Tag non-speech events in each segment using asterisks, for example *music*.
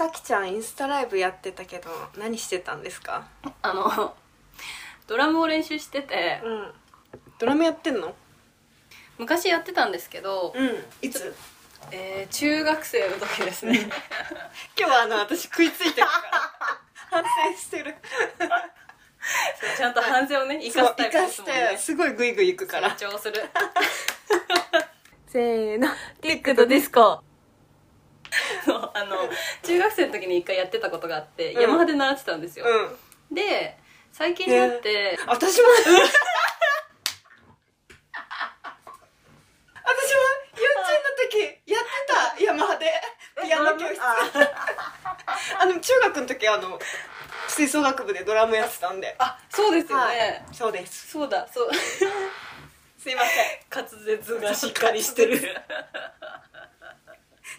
さきちゃんインスタライブやってたけど何してたんですか？あのドラムを練習しててうん。ドラムやってんの？昔やってたんですけど、うん。いつ？えー中学生の時ですね。今日はあの私食いついてるから。*laughs* 反省してる。ちゃんと反省をね生かすタイプですもんねてすごいグイグイいくから。成長する。*laughs* *laughs* せーの。ティックとディスコそうあの中学生の時に一回やってたことがあって、うん。ヤマハで習ってたんですよ、うん。で最近になって、私も *laughs* 私も幼稚園の時やってたヤマハでピアノ教室。*laughs* あの中学の時あの吹奏楽部でドラムやってたんで。あそうですよね、はい。そうです。そうだそう。*laughs* すいません。滑舌がしっかりしてる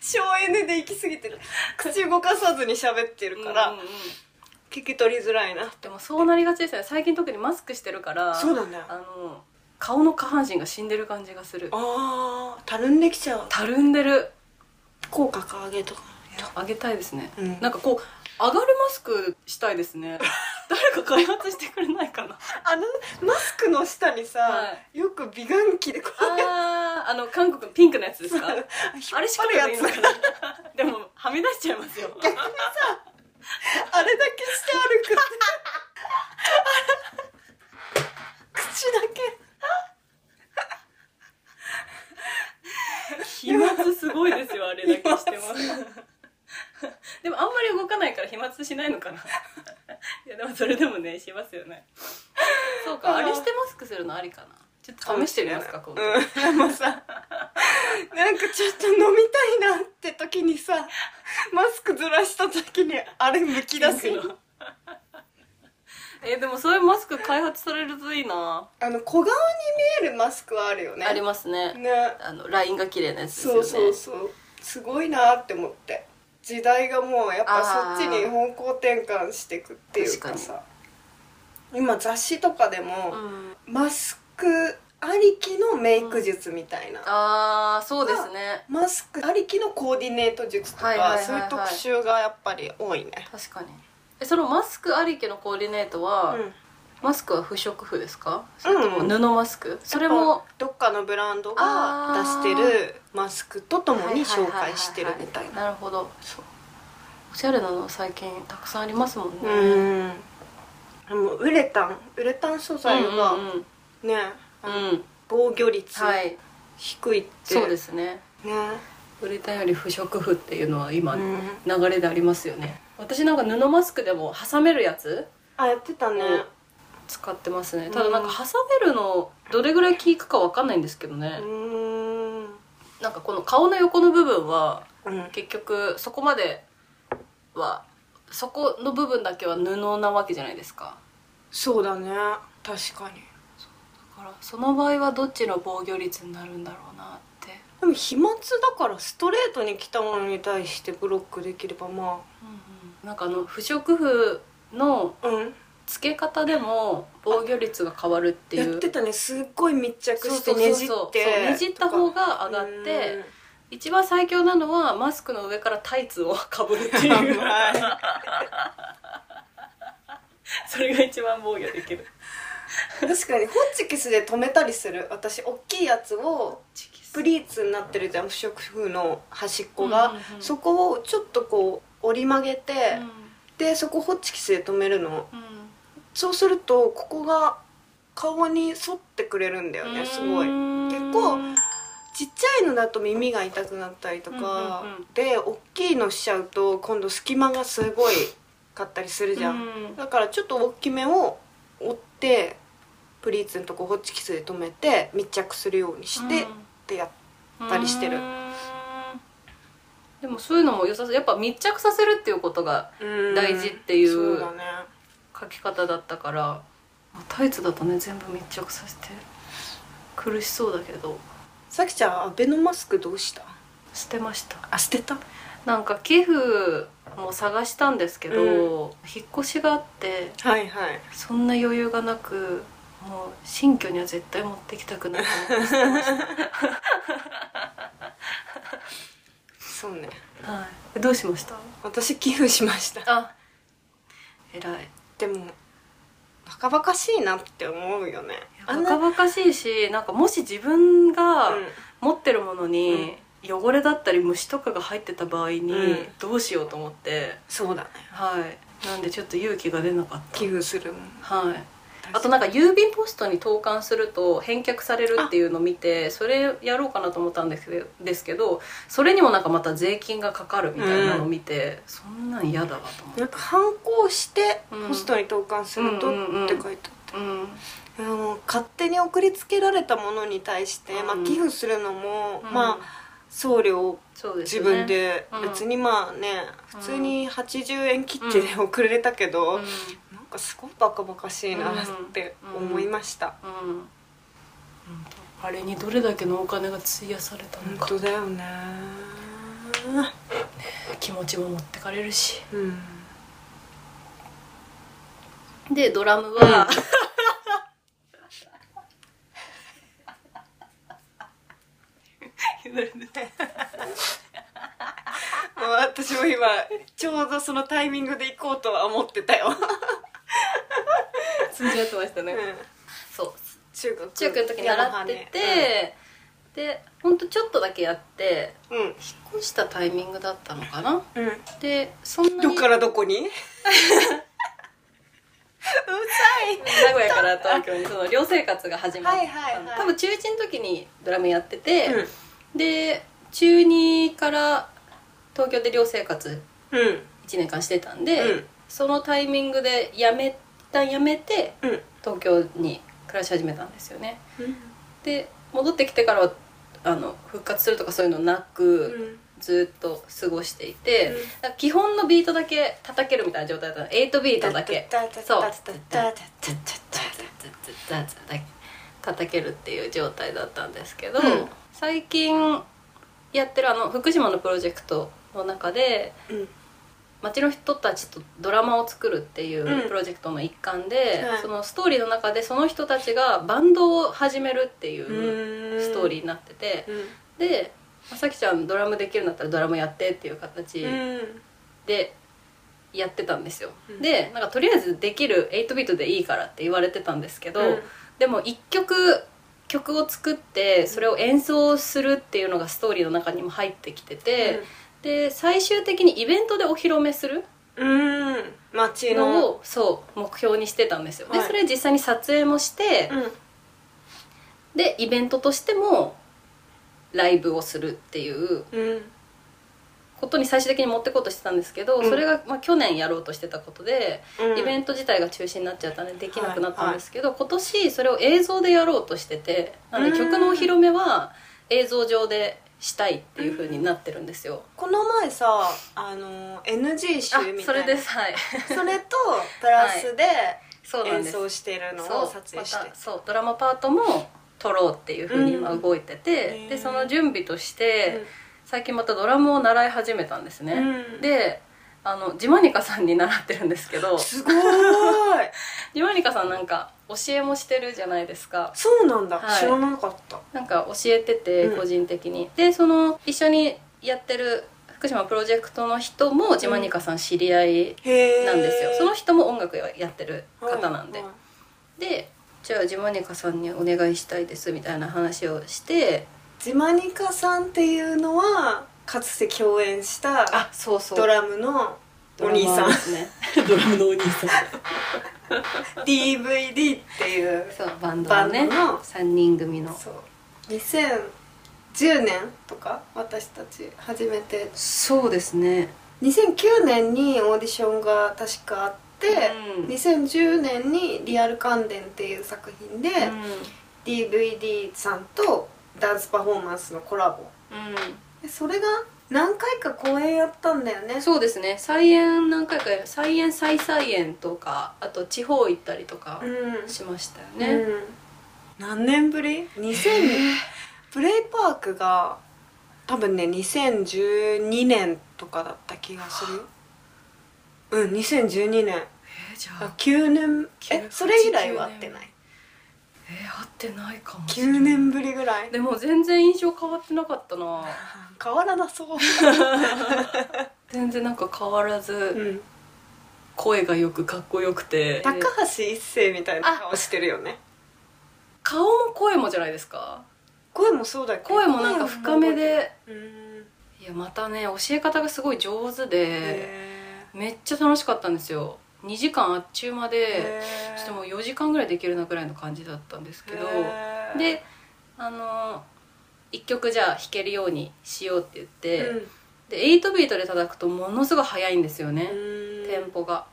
省エネで行き過ぎてる。口動かさずに喋ってるから、うんうんうん。聞き取りづらいな。でもそうなりがちですよね。最近特にマスクしてるからそうだ。ねあの顔の下半身が死んでる感じがする。あーたるんできちゃう。たるんでる。口角上げとか。あげたいですね、うん。なんかこう上がるマスクしたいですね。*laughs* 誰か開発してくれないかな。あのマスクの下にさ、はよく美顔器でこうあーあの韓国のピンクのやつですか？あ *laughs* あれしか引っ張るやつ。いいのかなでもはみ出しちゃいますよ。あれだけして歩くって口だけ。飛沫すごいですよあれだけしても。でもあんまり動かないから飛沫しないのかな。いやでもそれでもねしますよね。そうかあれしてマスクするのありかなちょっと試してみますか今度、うん。でもさなんかちょっと飲みたいなって時にさマスクずらした時にあれむき出すの。えでもそういうマスク開発されるといいな、あの小顔に見えるマスクはあるよね。ありますね。ね。あのラインが綺麗なやつですよね。そうそうそう。すごいなって思って。時代がもうやっぱそっちに方向転換していくっていうかさ。今雑誌とかでも、うん。マスクありきのメイク術みたいな、ああそうですね。マスクありきのコーディネート術とか、はいはいはいはい。そういう特集がやっぱり多いね。確かに。えそのマスクありきのコーディネートは、うん。マスクは不織布ですか？それとも布マスク、それもどっかのブランドが出してるマスクとともに紹介してるみたいな。なるほど。そう。おしゃれなの最近たくさんありますもんね。うん。でもウレタン。ウレタン素材がうんうんうんうん。防御率はい。低いって、そうですね。ね。ウレタンより不織布っていうのは今、うん。流れでありますよね。私なんか布マスクでも挟めるやつあやってたね。うん使ってますね。ただなんか挟めるのどれぐらい効くかわかんないんですけどね。う、ん。なんかこの顔の横の部分はうん。結局そこまではそこの部分だけは布なわけじゃないですか。そうだね。確かに。だからその場合はどっちの防御率になるんだろうなって、でも飛沫だからストレートに来たものに対してブロックできればまなんかあの不織布のあうん。付け方でも防御率が変わるっていう。やってたねすっごい密着してねじってそうねじった方が上がって一番最強なのはマスクの上からタイツをかぶるってうんいう。*laughs* はい。*laughs* それが一番防御できる確かにホッチキスで止めたりする。私大きいやつをプリーツになってるじゃん。不織布の端っこが、そこをちょっとこう折り曲げて、うでそこホッチキスで止めるの。そうするとここが顔に沿ってくれるんだよねすごい。結構ちっちゃいのだと耳が痛くなったりとか、で大きいのしちゃうと今度隙間がすごいかったりするじゃん。だからちょっと大きめを折ってプリーツのとこホッチキスで止めて密着するようにして、ってやったりしてる。うん。でもそういうのも良さそう。やっぱ密着させるっていうことが大事っていうそうだね。書き方だったからタイツだとね全部密着させて苦しそうだけど。さきちゃんアベノマスクどうした？捨てました。あ捨てた？なんか寄付も探したんですけど、うん。引っ越しがあってはいはい。そんな余裕がなくもう新居には絶対持ってきたくないと思ってました。*laughs* そうね。はい。どうしました？私寄付しました。あ偉い。でもバカバカしいなって思うよね。バカバカしいしなんかもし自分がうん。持ってるものに汚れだったり虫とかが入ってた場合にうん。どうしようと思って、そうだね。はい。なんでちょっと勇気が出なかった。寄付するもん。はいあとなんか郵便ポストに投函すると返却されるっていうのを見てそれやろうかなと思ったんですけどですけどそれにもなんかまた税金がかかるみたいなのを見て、そんなん嫌だわと思って。なんか反抗してうん。ポストに投函するとうんうんうん。って書いてあった、うん。勝手に送りつけられたものに対して、うん。まあ、寄付するのも、うん。まあ送料自分で。うん。別にまあね、普通に80円切ってで送れたけど、うんかすごいバカバカしいなって思いました、うん。あれにどれだけのお金が費やされたの本か当だよね。気持ちも持ってかれるし。うん。でドラムは、*laughs* もう私も今ちょうどそのタイミングで行こうとは思ってたよ、通じ合ってましたね、うん、そう。中学。中学の時に習ってて、でほんとちょっさだけやってうん、うん引っ越したタイミングだったのかな？うん。でそんなにどっからどこに？*laughs* う名古屋から東京にその寮生活が始まった、はいはいはい。多分中1の時にドラムやってて、ざいで中2から東京で寮生活うん。うん1年間してたんで、うん。そのタイミングで辞め一旦辞めてうん。東京に暮らし始めたんですよね。で戻ってきてからはあの復活するとかそういうのなく、ずっと過ごしていて、基本のビートだけ叩けるみたいな状態だったの。8ビートだけ。そう。叩けるっていう状態だったんですけど、うん最近やってるあの福島のプロジェクトの中でうん町の人たちとドラマを作るっていうん。うプロジェクトの一環で、はい。そのストーリーの中でその人たちがバンドを始めるっていうストーリーになってて、で「さきちゃんドラムできるんだったらドラムやって」っていう形うん。でやってたんですよ、うん。でなんかとりあえずできる8ビートでいいからって言われてたんですけど、うん。でも1曲曲を作ってそれを演奏するっていうのがストーリーの中にも入ってきてて、で最終的にイベントでお披露目するうん。街の。のをそう目標にしてたんですよ、はい。でそれ実際に撮影もして、うん。でイベントとしてもライブをするっていううん。ことに最終的に持ってこうとしてたんですけど、うん。それが、まあ、去年やろうとしてたことで、うん。イベント自体が中止になっちゃったんでできなくなったんですけど、今年それを映像でやろうとしててなのでうん曲のお披露目は映像上でしたいっていう風になってるんですよ、この前さあの NG 集みたいな。あそれです。はい。それとプラスで演そうなんです。奏してるのそうを撮影して。またそうドラマパートも撮ろうっていう風に今動いてて、うんでその準備として、最近またドラムを習い始めたんですね、うん。であのジマニカさんに習ってるんですけど。すごーい。ジマニカさんなんか教えもしてるじゃないですか。そうなんだ、はい。知らなかった。なんか教えててうん。個人的に、でその一緒にやってる福島プロジェクトの人もジマニカさん知り合いなんですよ、その人も音楽やってる方なんで、はいはでじゃあジマニカさんにお願いしたいですみたいな話をして。ジマニカさんっていうのはかつて共演したあそうそう。ドラムのお兄さん。ですね。ドラムのお兄さん。*laughs* DVD っていうそうバンドのねバンドの。3人組の。そう。2010年とか私たち初めて。そうですね。2009年にオーディションが確かあって、うん。2010年に「リアル関電」っていう作品で、DVD さんとダンスパフォーマンスのコラボそれが何回か公演やったんだよね？ん、そうですね。再演何回か再演再再演とかあと地方行ったりとかうん。しましたようね、ん、何年ぶり ?2000 プレイパークが多分ね2012年とかだった気がする。うん2012年。えーじゃあ。9年。え9それ以来は会ってないえー、会ってないかもしれない。9年ぶりぐらい？でも全然印象変わってなかったな。*laughs* 変わらなそう。*laughs* 全然なんか変わらず、うん。声がよくかっこよくて。高橋一生みたいな顔してるよね。顔も声もじゃないですか。声もそうだけ？ど声もなんか深めで。うん。いやまたね教え方がすごい上手でへめっちゃ楽しかったんですよ2時間あっちゅう間ー。でちょっともう4時間ぐらいできるなぐらいの感じだったんですけどであの1曲じゃあ弾けるようにしようって言って、うん。で8ビートで叩くとものすごい速いんですよね、うん。テンポが。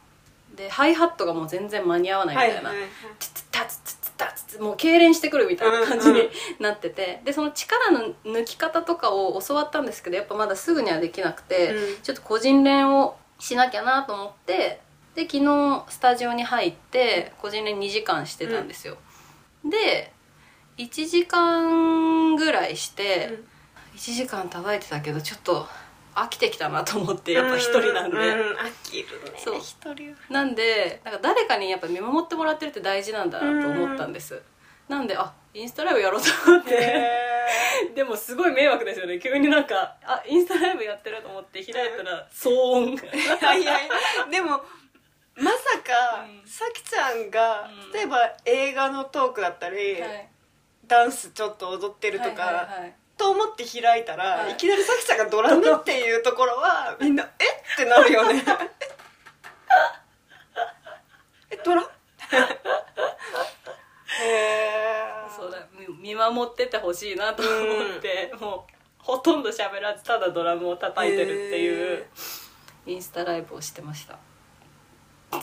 でハイハットがもう全然間に合わないみたいな、ツツタツツツタツツもう痙攣してくるみたいな感じに *laughs* なっててでその力の抜き方とかを教わったんですけどやっぱまだすぐにはできなくて、うん。ちょっと個人練をしなきゃなと思ってで昨日スタジオに入って個人練2時間してたんですよ、で1時間ぐらいして、うん。1時間叩いてたけどちょっと飽きてきたなと思ってやっぱ一人なんで、う飽きるね。そう。一人は。なんでなんか誰かにやっぱ見守ってもらってるって大事なんだなと思ったんです、なんであインスタライブやろうと思って。へ *laughs* でもすごい迷惑ですよね。急になんかあインスタライブやってると思って開いたら騒音 *laughs* いやいや。でもまさかうん。さきちゃんがうん。例えば映画のトークだったりはい。ダンスちょっと踊ってるとはいかはいはい。と思って開いたら、はい。い、きなりさきちゃんがドラムっていうところはみんな「えっ?」てなるよね。*laughs* えドラ？へ *laughs* えそうだみ見守っててほしいなと思って、もうほとんど喋らずただドラムを叩いてるっていうインスタライブをしてました *laughs*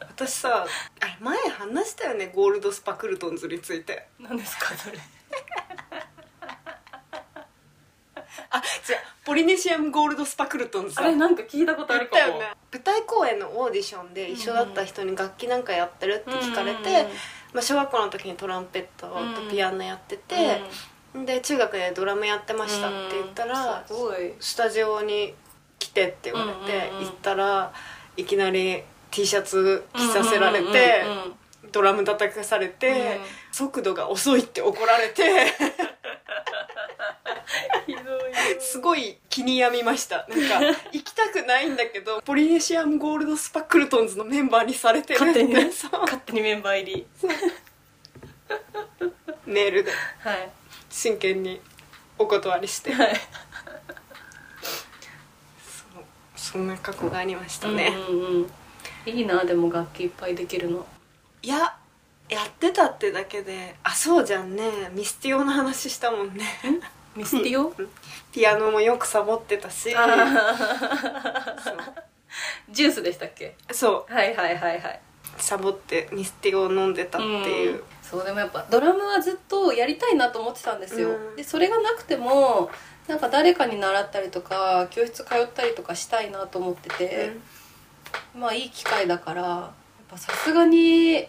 私さあれ前話したよねゴールドスパクルトンズについて。何ですかそれ。*laughs* あ違うポリネシアムゴールドスパクルトンズあれなんか聞いたことあるかも。ね。舞台公演のオーディションで一緒だった人に楽器なんかやってるって聞かれて、まあ、小学校の時にトランペットとピアノやってて、で中学でドラムやってましたって言ったら、すごい。スタジオに来てって言われて、うんうんうん。行ったらいきなり T シャツ着させられて、ドラム叩かされて、うん。速度が遅いって怒られて。*laughs* すごい気に病みました。なんか行きたくないんだけどポリネシアムゴールドスパクルトンズのメンバーにされて。る勝手に *laughs* 勝手にメンバー入り。メールで。はい。真剣にお断りして、はいそんな過去がありましたね、うんうんうん。いいなでも楽器いっぱいできるの。いややってたってだけであそうじゃんね。ミスティオの話したもんね。ミスティオ？*laughs* ピアノもよくサボってたし。*laughs* ジュースでしたっけ？そう。はいはいはいはい。サボってミスティオを飲んでたっていう、ん。そうでもやっぱドラムはずっとやりたいなと思ってたんですよ、うん。でそれがなくてもなんか誰かに習ったりとか教室通ったりとかしたいなと思ってて、まあいい機会だからやっぱさすがに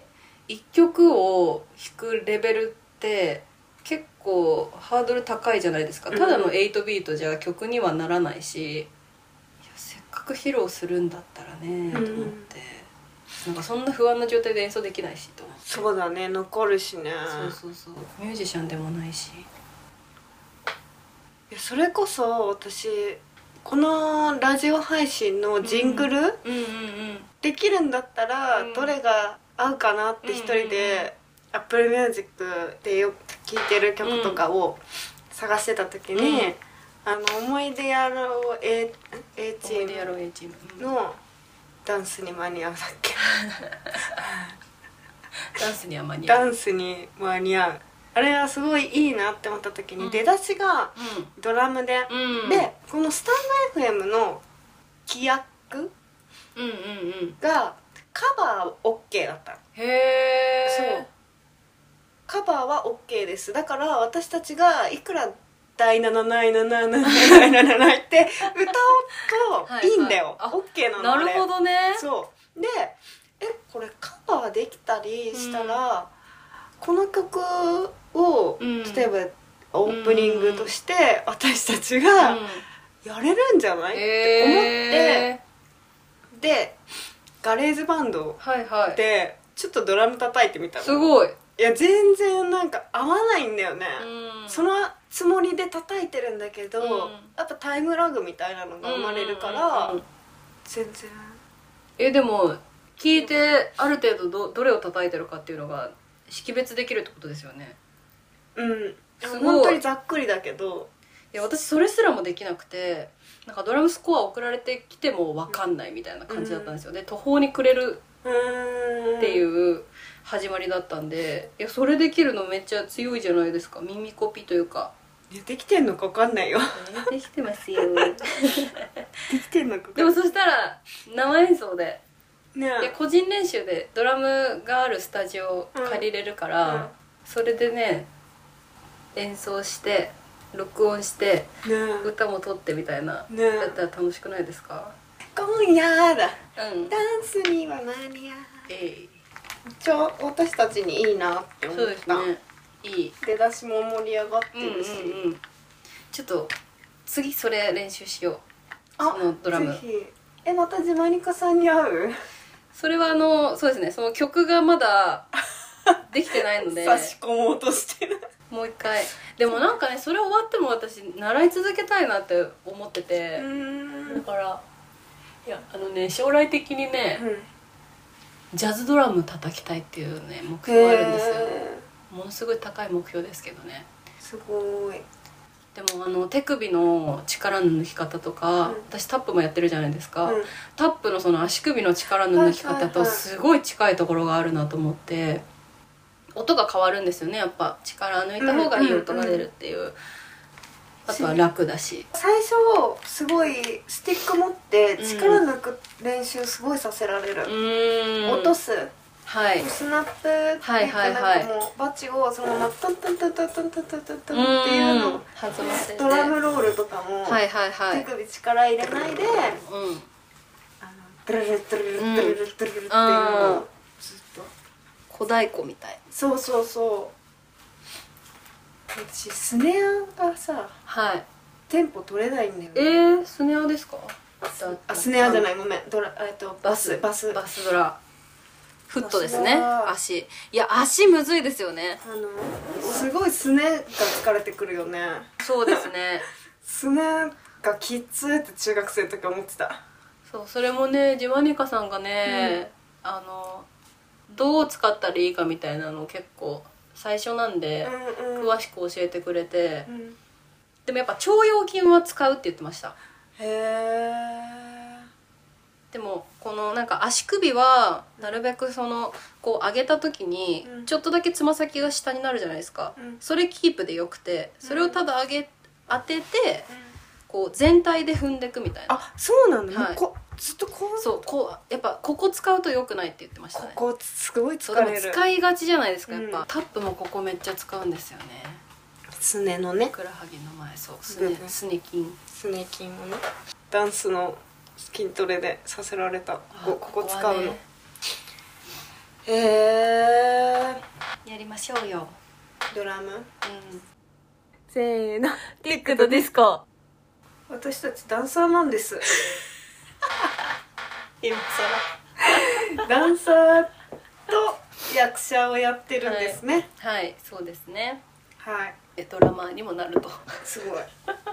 一曲を弾くレベルって結構ハードル高いじゃないですか。うんただの8ビートじゃ曲にはならないしいやせっかく披露するんだったらねとうん。思って、なんかそんな不安な状態で演奏できないしと思って。そうだね残るしね。そうそうそう。ミュージシャンでもないしいやそれこそ私このラジオ配信のジングル、うんうん。うんできるんだったらうん。どれが合うかなって一人で Apple Music でよく聴いてる曲とかを探してた時に、うん。あの思い出やろう A, A チーム。のダンスに間に合うだっけ？*laughs* ダンスには間に合う。ダンスに間に合うあれはすごいいいなって思った時に、うん。出だしがドラムで、でこのスタンド FM の規約がカバー OK だったの。へえそう。カバーは OK です。だから私たちがいくら「第7ない7ない7ない」って歌おうといいんだよ OK なのなるほどどねそうでえこれカバーできたりしたら、この曲を、うん。例えばオープニングとして私たちがやれるんじゃない、って思ってへえでガレージバンドはいはい。でちょっとドラム叩いてみたの。すごい。いや全然なんか合わないんだよね、うん。そのつもりで叩いてるんだけど、うん。やっぱタイムラグみたいなのが生まれるから、うんうんうん。全然。えでも聞いてある程度どどれを叩いてるかっていうのが識別できるってことですよね。うん。すごい。本当にざっくりだけど。いや私それすらもできなくてなんかドラムスコア送られてきても分かんないみたいな感じだったんですよ。で途方に暮れるうーんっていう始まりだったんでいやそれできるのめっちゃ強いじゃないですか。耳コピというか。いやできてんのか分かんないよ。できてますよ。*laughs* できてんのかでんない。もそしたら生演奏でね。いや個人練習でドラムがあるスタジオを借りれるから、うん。それでね演奏して録音してね。歌も撮ってみたいな、ね。だったら楽しくないですか？今夜だ。うん。ダンスには間に合う。えい。ちょ私たちにいいなって思った。そうですね。いい。出だしも盛り上がってうんうんるし、うん。ちょっと次それ練習しよう。あそのドラム。ぜひ。えまたジマニカさんに会う？それはあのそうですね。その曲がまだ *laughs* できてないので。差し込もうとしてる。もう一回。でもなんかねそれ終わっても私習い続けたいなって思ってて、ん。だからいやあのね将来的にね、うん。ジャズドラム叩きたいっていうね目標があるんですよ。へものすごい高い目標ですけどね。ーすごいでもあの手首の力の抜き方とか、うん。私タップもやってるじゃないですか、うん。タップのその足首の力の抜き方とすごい近いところがあるなと思って音が変わるんですよねやっぱ。力抜いた方がいい音が出るっていう、あとは楽だし最初すごいスティック持って力抜く練習すごいさせられるう、ーん落とすはい。スナップってはいはいはい。なんかもうバチをそのままトントントントントントントントンっていうの。弾ませてドラムロールとかもはいはいはい。手首力入れないでうん。あのドゥルルドゥルルドゥルルドゥルルっていうのをずっと小太鼓みたいそうそうそう私スネアがさはいテンポ取れないんだよえねー、スネアですかあスネアじゃないいごめんドラえっとバスバスバスドラフットですね。足。いや足むずいですよね。あのすごいスネが疲れてくるよね。そうですね。*laughs* スネがきっつって中学生の時思ってた。そうそれもねジマニカさんがね、あのどう使ったらいいかみたいなのを結構最初なんで、うんうん。詳しく教えてくれて、うん。でもやっぱ腸腰筋は使うって言ってました。へえでもこのなんか足首はなるべくそのこう上げた時にうん。ちょっとだけつま先が下になるじゃないですか、うん。それキープでよくてそれをただ上げ当ててこう全体で踏んでいくみたいな。あそうなんだ、はい。こずっとこう？そうこうやっぱここ使うと良くないって言ってましたね。ここすごい疲そうでもれる使いがちじゃないですかやっぱ、うんタップもここめっちゃ使うんですよね。すねのね。ふくらはぎの前そうすねすね筋。すね筋をね。ダンスの筋トレでさせられた。ここここ使うの。はね。へえやりましょうよ。ドラムうん。せーの。ティックとディスコ。私たちダンサーなんです。*laughs* 今ダンサーと役者をやってるんですね。はいそうですねはい、えドラマーにもなると。すごい。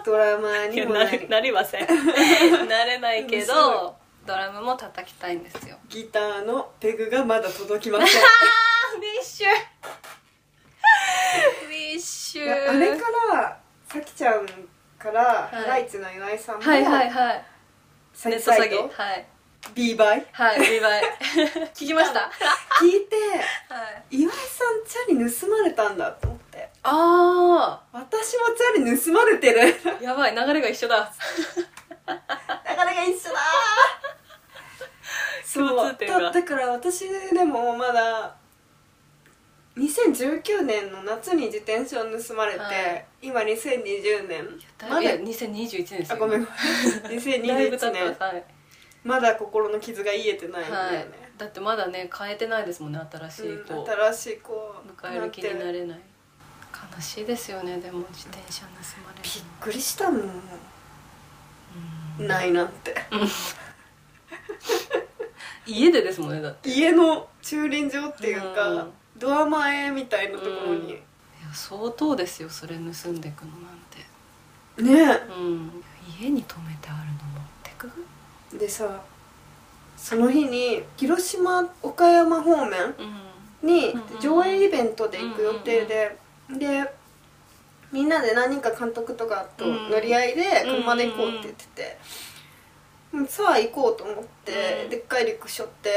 ドラマーにもなりなりません。*laughs* なれないけどドラムも叩きたいんですよ。ギターのペグがまだ届きません。*laughs* ウィッシュ。ウィッシいやあれからさきちゃんからい。ハライチの岩井さんも、はいはいはい。サネット詐欺。はい。ビーバイ？はいリバイ。*laughs* 聞きました？聞いてはい。岩井さんチャリ盗まれたんだと思ってあ私もチャリ盗まれてる。ー *laughs* やばい流れが一緒だ。だからが一緒だ。*laughs* そうだだから私でもまだ2019年の夏に自転車を盗まれて、はい。今2020年。だまだいや2021年ですよ。あごめんごめん。*laughs* だいぶ経2021って年はい、まだ心の傷が癒えてないんだよはい。ね、、だってまだね変えてないですもんね新しいうん新しい子。を迎える気になるれない悲しいですよねでも自転車盗まれるびっくりしたもん。うん。ないなんて。家でですもんねだって。い家の駐輪場っていうか、うん。ドア前みたいなところに、や相当ですよそれ盗んでくのなんて。ね。うん。家に止めてあるの持ってく？でさその日に広島岡山方面うん。にうん上映イベントで行く予定で、でみんなで何人か監督とかと乗り合いで車で行こうって言ってて、うん。さあ行こうと思って、うん。でっかいリュック背負って、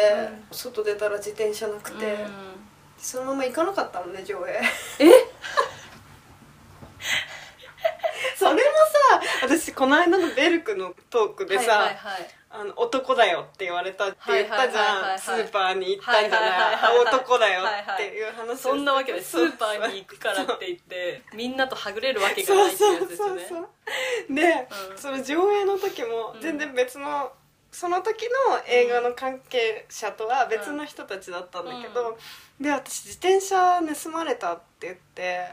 う外出たら自転車なくて、うん。そのまま行かなかったのね上映え？*laughs* それもさ私この間のベルクのトークでさ、はいはいはいあの男だよって言われたって言ったじゃん。スーパーに行ったんじゃない。男だよっていう話。そんなわけでスーパーに行くからって言ってみんなとはぐれるわけがないってそうやつですよね。そうそうそうで、うん。その上映の時もうん全然別の、その時の映画の関係者とは別の人たちだったんだけど、で私自転車盗まれたって言って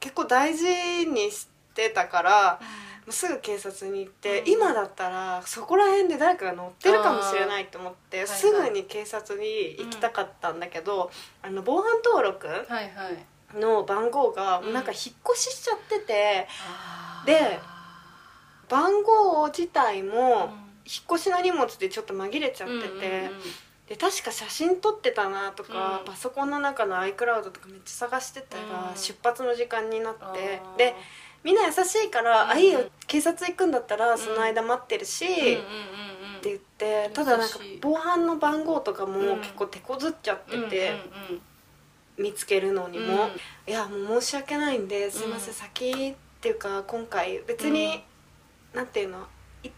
結構大事にしてたからすぐ警察に行って、うん。今だったらそこら辺で誰かが乗ってるかもしれないと思って、はいすぐに警察に行きたかったんだけど、あの防犯登録の番号がうん。なんか引っ越ししちゃってて、あー。で番号自体もうん。引っ越しの荷物でちょっと紛れちゃってて、うんうんうん。で確か写真撮ってたなとか、うん。パソコンの中の iCloud とかめっちゃ探してたら、うん。出発の時間になってでみんな優しいから「うんあいいよ警察行くんだったらその間待ってるし」って言ってただなんか防犯の番号とかもうん。結構手こずっちゃってて、見つけるのにも、うん。いやもう申し訳ないんですいません、うん。先っていうか今回別に、なんていうのい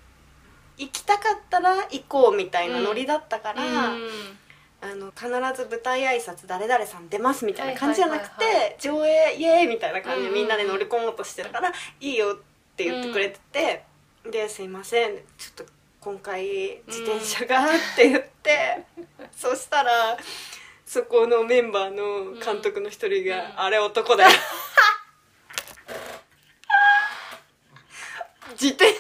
行きたかったら行こうみたいなノリだったから、うんあの必ず舞台挨拶誰々さん出ますみたいな感じじゃなくて、上映イエーイみたいな感じでうんみんなで乗り込もうとしてるから、いいよって言ってくれてて、ですいませんちょっと今回自転車がって言って、*laughs* そしたらそこのメンバーの監督の一人が、うんあれ男だよ。*laughs* 自転車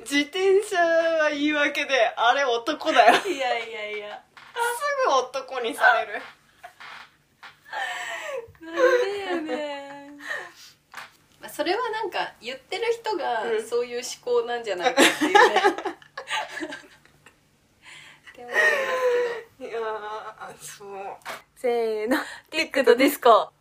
自転車は言い訳であれ男だよ。すいやいやいやぐ男にされる？なんでやねん。まあそれはなんか言ってる人がうん。そういう思考なんじゃないかっていうね。*laughs* って思いますいやーそう。せーの。ティックとディスコ